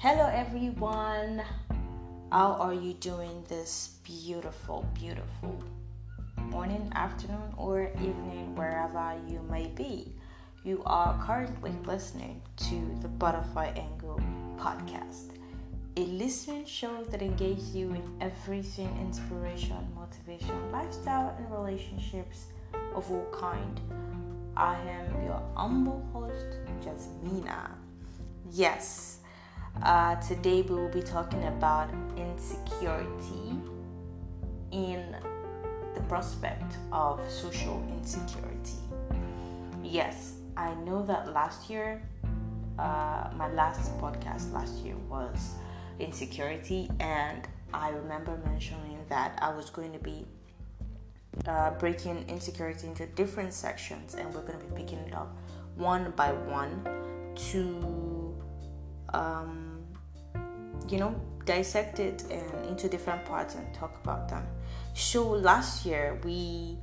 Hello, everyone. How are you doing this beautiful, beautiful morning, afternoon, or evening, wherever you may be? You are currently listening to the Butterfly Angle podcast, a listening show that engages you in everything inspiration, motivation, lifestyle, and relationships of all kind. I am your humble host, Jasmina. Yes, uh, today we will be talking about insecurity in the prospect of social insecurity. Yes, I know that last year, uh, my last podcast last year was insecurity, and I remember mentioning that I was going to be uh, breaking insecurity into different sections, and we're going to be picking it up one by one to, um, you know, dissect it into different parts and talk about them. So last year we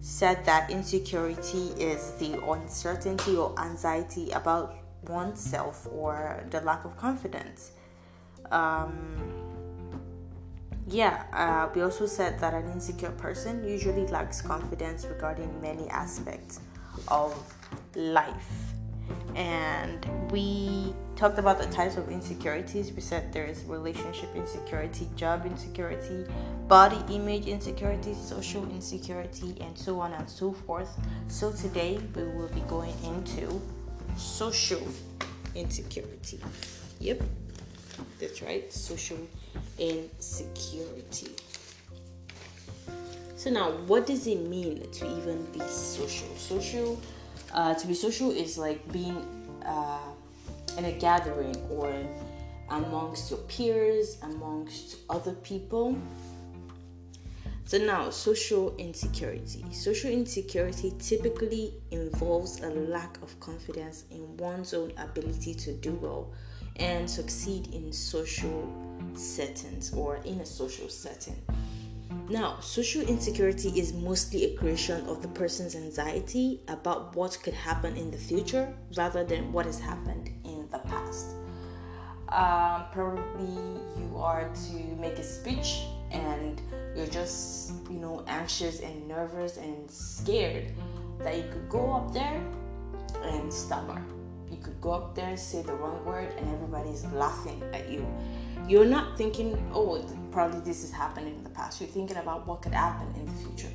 said that insecurity is the uncertainty or anxiety about oneself or the lack of confidence. Um, yeah, uh, we also said that an insecure person usually lacks confidence regarding many aspects of life. And we talked about the types of insecurities. We said there is relationship insecurity, job insecurity, body image insecurity, social insecurity, and so on and so forth. So today we will be going into social insecurity. Yep, that's right, social insecurity. So now, what does it mean to even be social? Social, uh, to be social is like being uh, in a gathering or amongst your peers, amongst other people. So now, social insecurity. Social insecurity typically involves a lack of confidence in one's own ability to do well and succeed in social settings or in a social setting. Now, social insecurity is mostly a creation of the person's anxiety about what could happen in the future rather than what has happened in the past. Um, probably you are to make a speech and you're just, you know, anxious and nervous and scared that you could go up there and stammer. You could go up there, and say the wrong word, and everybody's laughing at you you're not thinking, oh, probably this has happened in the past. You're thinking about what could happen in the future.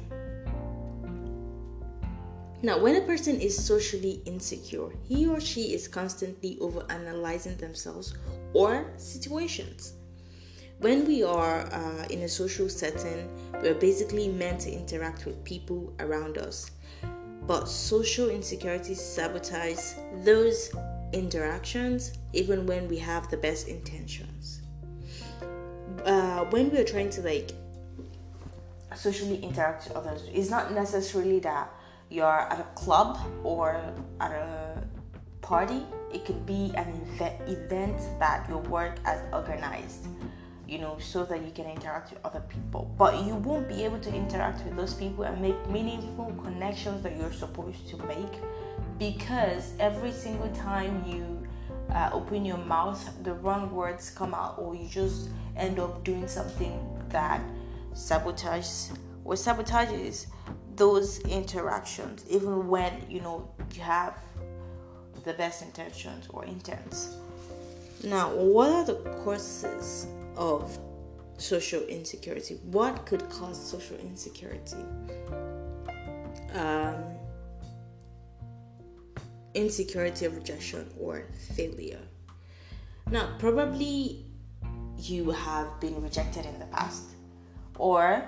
Now, when a person is socially insecure, he or she is constantly over analyzing themselves or situations. When we are uh, in a social setting, we are basically meant to interact with people around us. But social insecurity sabotage those interactions even when we have the best intentions uh, when we're trying to like socially interact with others, it's not necessarily that you're at a club or at a party. It could be an event that your work has organized, you know, so that you can interact with other people. But you won't be able to interact with those people and make meaningful connections that you're supposed to make because every single time you uh, open your mouth, the wrong words come out, or you just end up doing something that sabotages or sabotages those interactions, even when you know you have the best intentions or intents. Now, what are the causes of social insecurity? What could cause social insecurity? Um, insecurity of rejection or failure. Now, probably you have been rejected in the past, or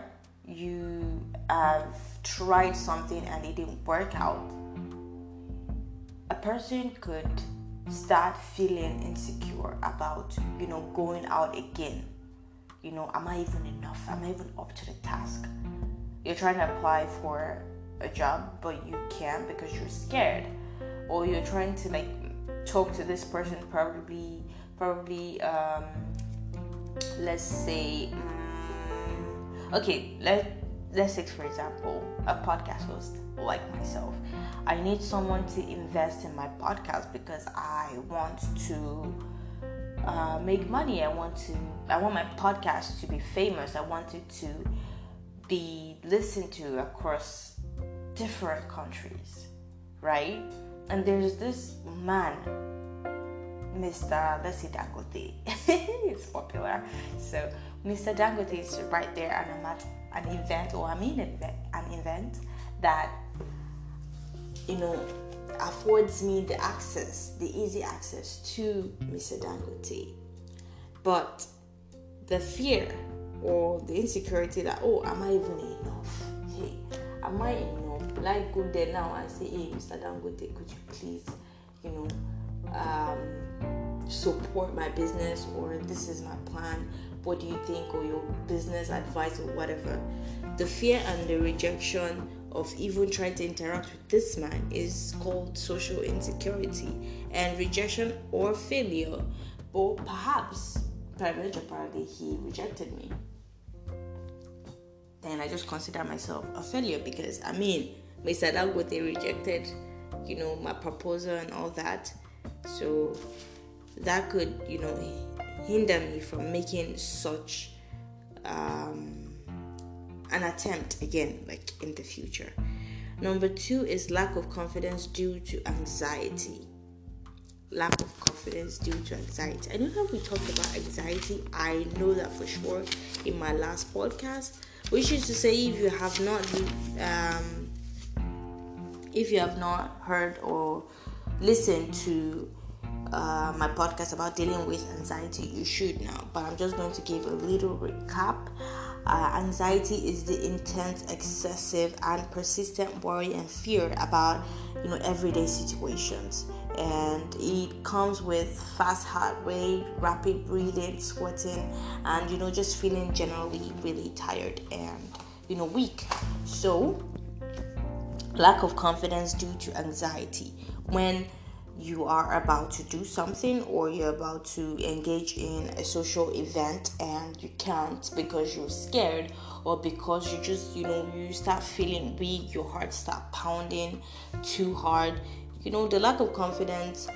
you have tried something and it didn't work out. A person could start feeling insecure about, you know, going out again. You know, am I even enough? Am I even up to the task? You're trying to apply for a job, but you can't because you're scared or you're trying to like talk to this person probably probably um, let's say um, okay let let's take for example a podcast host like myself i need someone to invest in my podcast because i want to uh, make money. I want to. I want my podcast to be famous. I want it to be listened to across different countries, right? And there's this man, Mr. Let's say Dangote. it's popular. So Mr. Dangote is right there, and I'm at an event, or I'm in an event that you know affords me the access, the easy access to Mr. Dangote. But the fear or the insecurity that, oh, am I even enough? Hey, am I enough? I go there now and say, hey, Mr. Dangote, could you please, you know, um, support my business or this is my plan? What do you think? Or your business advice or whatever. The fear and the rejection of even trying to interact with this man is called social insecurity and rejection or failure. or perhaps, apparently, he rejected me. Then I just consider myself a failure because I mean, Mr. Dangote rejected, you know, my proposal and all that. So that could, you know, hinder me from making such um, an attempt again, like in the future. Number two is lack of confidence due to anxiety. Lack of confidence due to anxiety. I know that we talked about anxiety. I know that for sure in my last podcast, which is to say, if you have not, um, if you have not heard or listened to uh, my podcast about dealing with anxiety, you should know. But I'm just going to give a little recap. Uh, anxiety is the intense, excessive, and persistent worry and fear about you know everyday situations, and it comes with fast heart rate, rapid breathing, sweating, and you know just feeling generally really tired and you know weak. So, lack of confidence due to anxiety when you are about to do something or you're about to engage in a social event and you can't because you're scared or because you just you know you start feeling weak your heart start pounding too hard you know the lack of confidence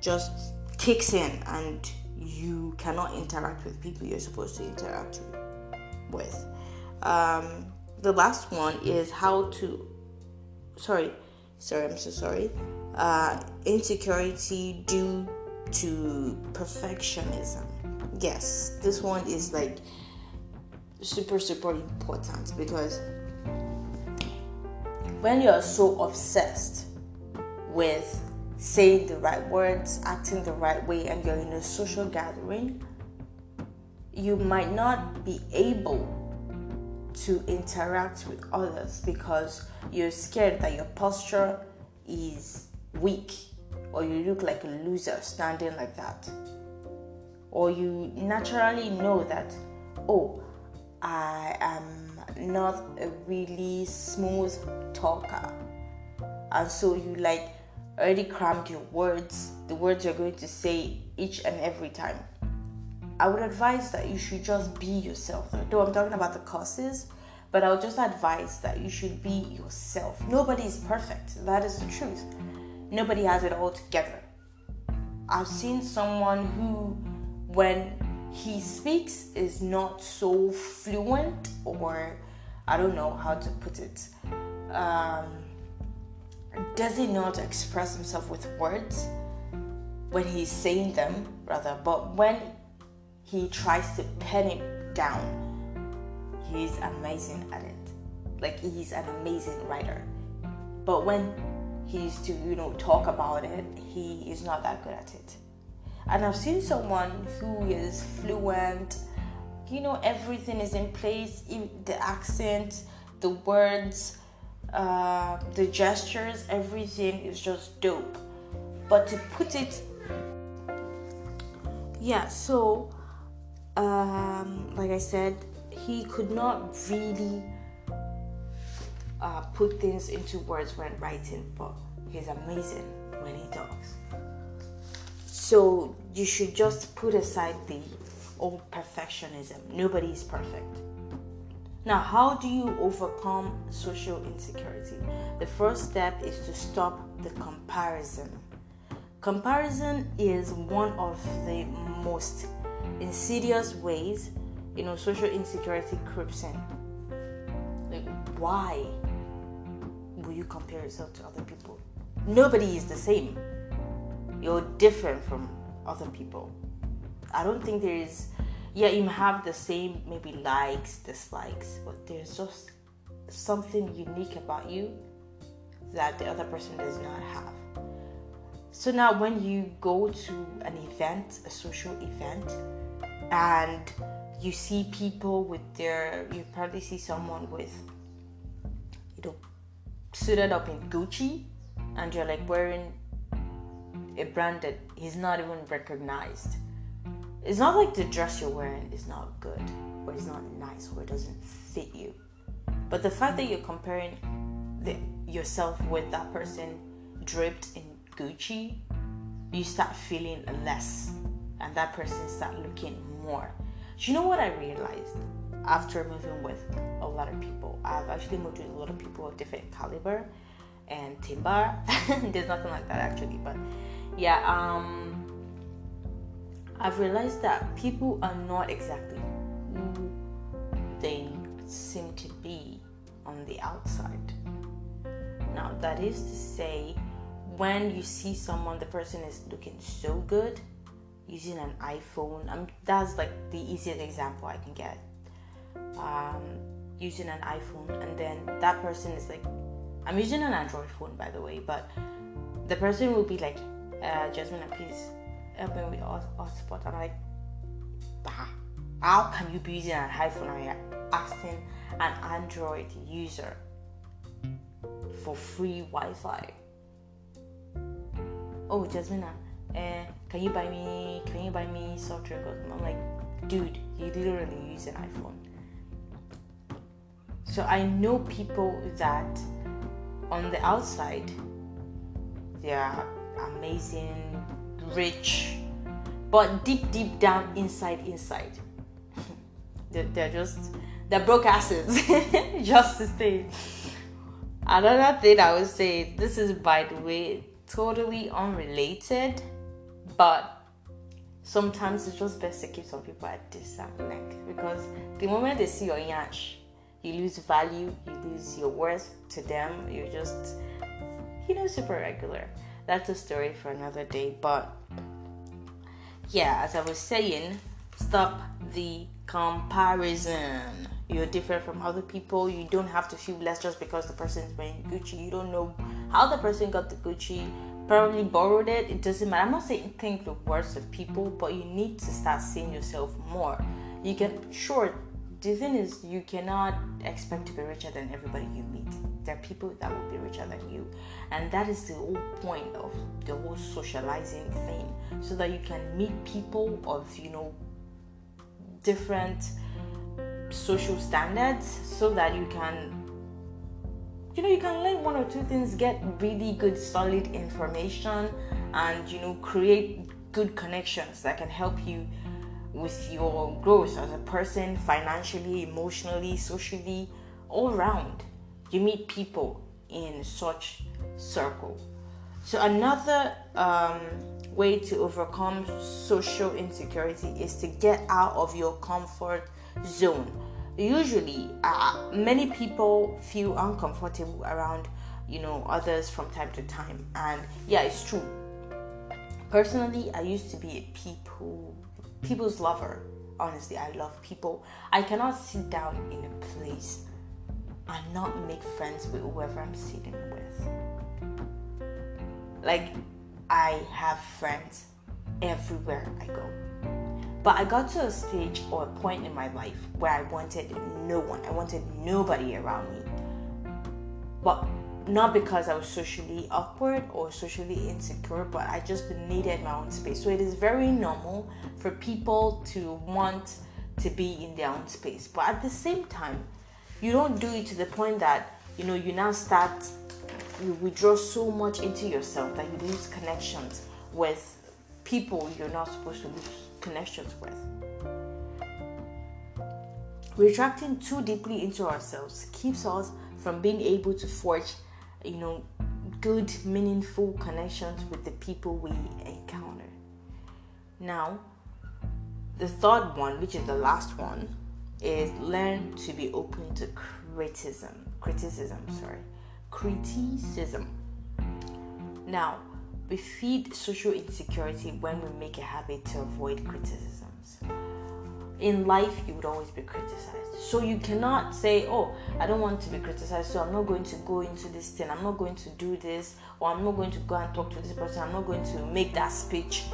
just kicks in and you cannot interact with people you're supposed to interact with um, the last one is how to sorry sorry i'm so sorry uh, insecurity due to perfectionism. Yes, this one is like super, super important because when you're so obsessed with saying the right words, acting the right way, and you're in a social gathering, you might not be able to interact with others because you're scared that your posture is weak or you look like a loser standing like that. Or you naturally know that, oh, I am not a really smooth talker. And so you like already crammed your words, the words you're going to say each and every time. I would advise that you should just be yourself. Though I'm talking about the causes, but I would just advise that you should be yourself. Nobody is perfect. That is the truth nobody has it all together. I've seen someone who, when he speaks, is not so fluent, or I don't know how to put it. Um, does he not express himself with words when he's saying them, rather? But when he tries to pen it down, he's amazing at it. Like he's an amazing writer. But when he's to you know talk about it he is not that good at it. And i've seen someone who is fluent you know everything is in place the accent the words uh, the gestures everything is just dope. But to put it yeah so um, like i said he could not really uh, put things into words when writing, but he's amazing when he talks. So you should just put aside the old perfectionism. Nobody is perfect. Now, how do you overcome social insecurity? The first step is to stop the comparison. comparison is one of the most insidious ways you know social insecurity creeps in like why you compare yourself to other people. Nobody is the same. You're different from other people. I don't think there is yeah you have the same maybe likes dislikes but there's just something unique about you that the other person does not have. So now when you go to an event a social event and you see people with their you probably see someone with suited up in Gucci and you're like wearing a brand that he's not even recognized. It's not like the dress you're wearing is not good or it's not nice or it doesn't fit you. But the fact that you're comparing the, yourself with that person draped in Gucci, you start feeling less and that person start looking more. Do you know what I realized after moving with a lot of people? I've actually moved with a lot of people of different caliber and timber. There's nothing like that actually, but yeah, um I've realized that people are not exactly who they seem to be on the outside. Now, that is to say, when you see someone, the person is looking so good, using an iPhone. Um, that's like the easiest example I can get. Um, using an iPhone, and then that person is like, I'm using an Android phone by the way, but the person will be like, uh, Jasmine, please help me with hotspot. I'm like, bah, how can you be using an iPhone and you're asking an Android user for free Wi-Fi? Oh, Jasmine, uh, can you buy me can you buy me soft drink i'm like dude you literally use an iphone so i know people that on the outside they are amazing rich but deep deep down inside inside they're, they're just they're broke asses just to say. Another thing i would say this is by the way totally unrelated but sometimes it's just best to keep some people at distance like because the moment they see your yash you lose value you lose your worth to them you're just you know super regular that's a story for another day but yeah as i was saying stop the comparison you're different from other people you don't have to feel less just because the person is wearing gucci you don't know how the person got the gucci probably borrowed it. It doesn't matter. I'm not saying think the worst of people, but you need to start seeing yourself more. You can sure the thing is you cannot expect to be richer than everybody you meet. There are people that will be richer than you. And that is the whole point of the whole socializing thing. So that you can meet people of, you know, different social standards so that you can you know you can learn one or two things get really good solid information and you know create good connections that can help you with your growth as a person financially emotionally socially all around you meet people in such circle. So another um, way to overcome social insecurity is to get out of your comfort zone. Usually uh, many people feel uncomfortable around you know others from time to time. And yeah it's true. Personally i used to be a people people's lover honestly i love people. I cannot sit down in a place and not make friends with whoever i'm sitting with. Like i have friends everywhere i go. But I got to a stage or a point in my life where I wanted no one, I wanted nobody around me. But not because I was socially awkward or socially insecure, but I just needed my own space. So it is very normal for people to want to be in their own space. But at the same time, you don't do it to the point that you know you now start you withdraw so much into yourself that you lose connections with people you're not supposed to lose connections with. Retracting too deeply into ourselves keeps us from being able to forge, you know, good, meaningful connections with the people we encounter. Now, the third one, which is the last one, is learn to be open to criticism. Criticism, sorry. Criticism. Now, we feed social insecurity when we make a habit to avoid criticisms. In life, you would always be criticized. So you cannot say, Oh, I don't want to be criticized, so I'm not going to go into this thing, I'm not going to do this, or I'm not going to go and talk to this person, I'm not going to make that speech.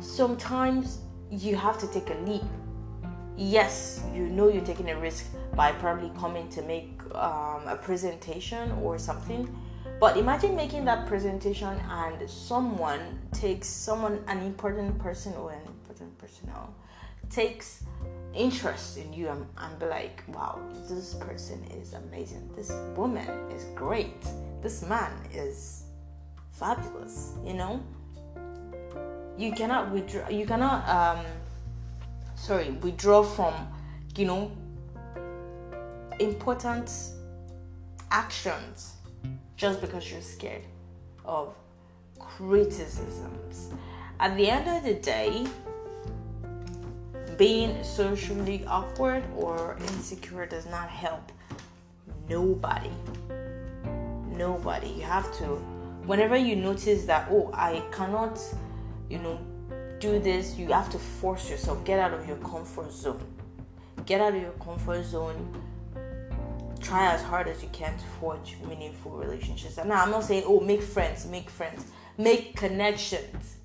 Sometimes you have to take a leap. Yes, you know you're taking a risk by probably coming to make um, a presentation or something but imagine making that presentation and someone takes someone, an important person or an important personnel, takes interest in you and, and be like, wow, this person is amazing. This woman is great. This man is fabulous, you know? You cannot withdraw, you cannot, um, sorry, withdraw from, you know, important actions just because you're scared of criticisms. At the end of the day, being socially awkward or insecure does not help nobody. Nobody. You have to, whenever you notice that, oh, I cannot, you know, do this, you have to force yourself, get out of your comfort zone. Get out of your comfort zone try as hard as you can to forge meaningful relationships. And now I'm not saying, oh, make friends, make friends, make connections.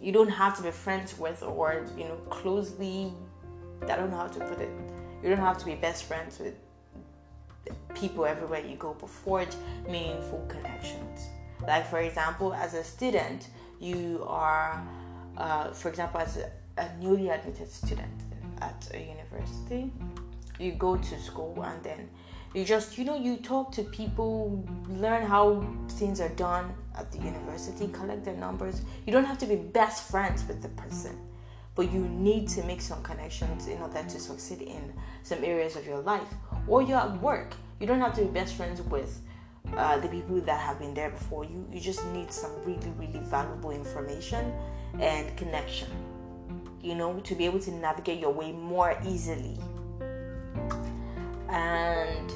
You don't have to be friends with or, you know, closely, I don't know how to put it. You don't have to be best friends with people everywhere you go, but forge meaningful connections. Like, for example, as a student, you are, uh, for example, as a, a newly admitted student at a university, you go to school and then you just you know you talk to people learn how things are done at the university collect their numbers. You don't have to be best friends with the person but you need to make some connections in order to succeed in some areas of your life or you're at work. You don't have to be best friends with uh, the people that have been there before you. You just need some really really valuable information and connection you know to be able to navigate your way more easily and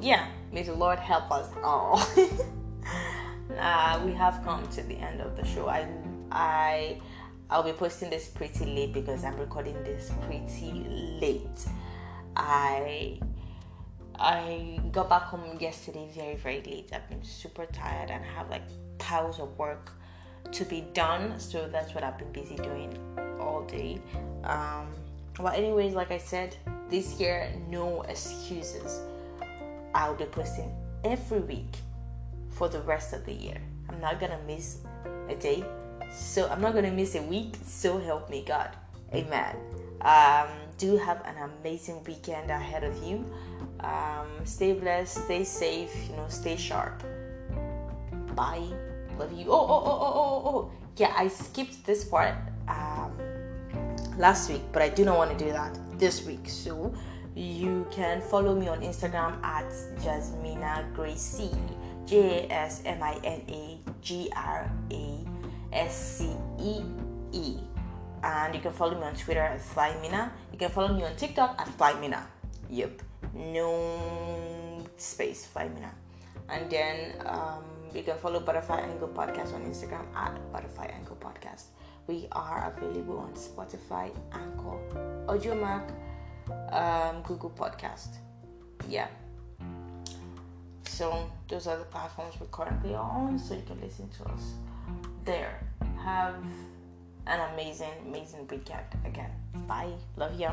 yeah, may the Lord help us all. uh, we have come to the end of the show. I I I'll be posting this pretty late because I'm recording this pretty late. I I got back home yesterday very very late. I've been super tired and have like piles of work to be done. So that's what I've been busy doing all day. Um, well, anyways, like I said, this year, no excuses. I'll be posting every week for the rest of the year. I'm not gonna miss a day, so I'm not gonna miss a week. So help me God, Amen. Um, do have an amazing weekend ahead of you. Um, stay blessed, stay safe, you know, stay sharp. Bye. Love you. Oh, oh, oh, oh, oh, oh. Yeah, I skipped this part last week, but I do not want to do that this week. So you can follow me on Instagram at Jasmina Grascee, J A S M I N A G R A S C E E. And you can follow me on Twitter at Flymina. You can follow me on TikTok at Flymina. Yep, no space, Flymina. And then um, you can follow Butterfly Angle Podcast on Instagram at Butterfly Angle Podcast. We are available on Spotify, Anchor, Audiomack, um, Google Podcast. Yeah. So those are the platforms we're currently on, so you can listen to us there. Have an amazing, amazing weekend again. Bye. Love you.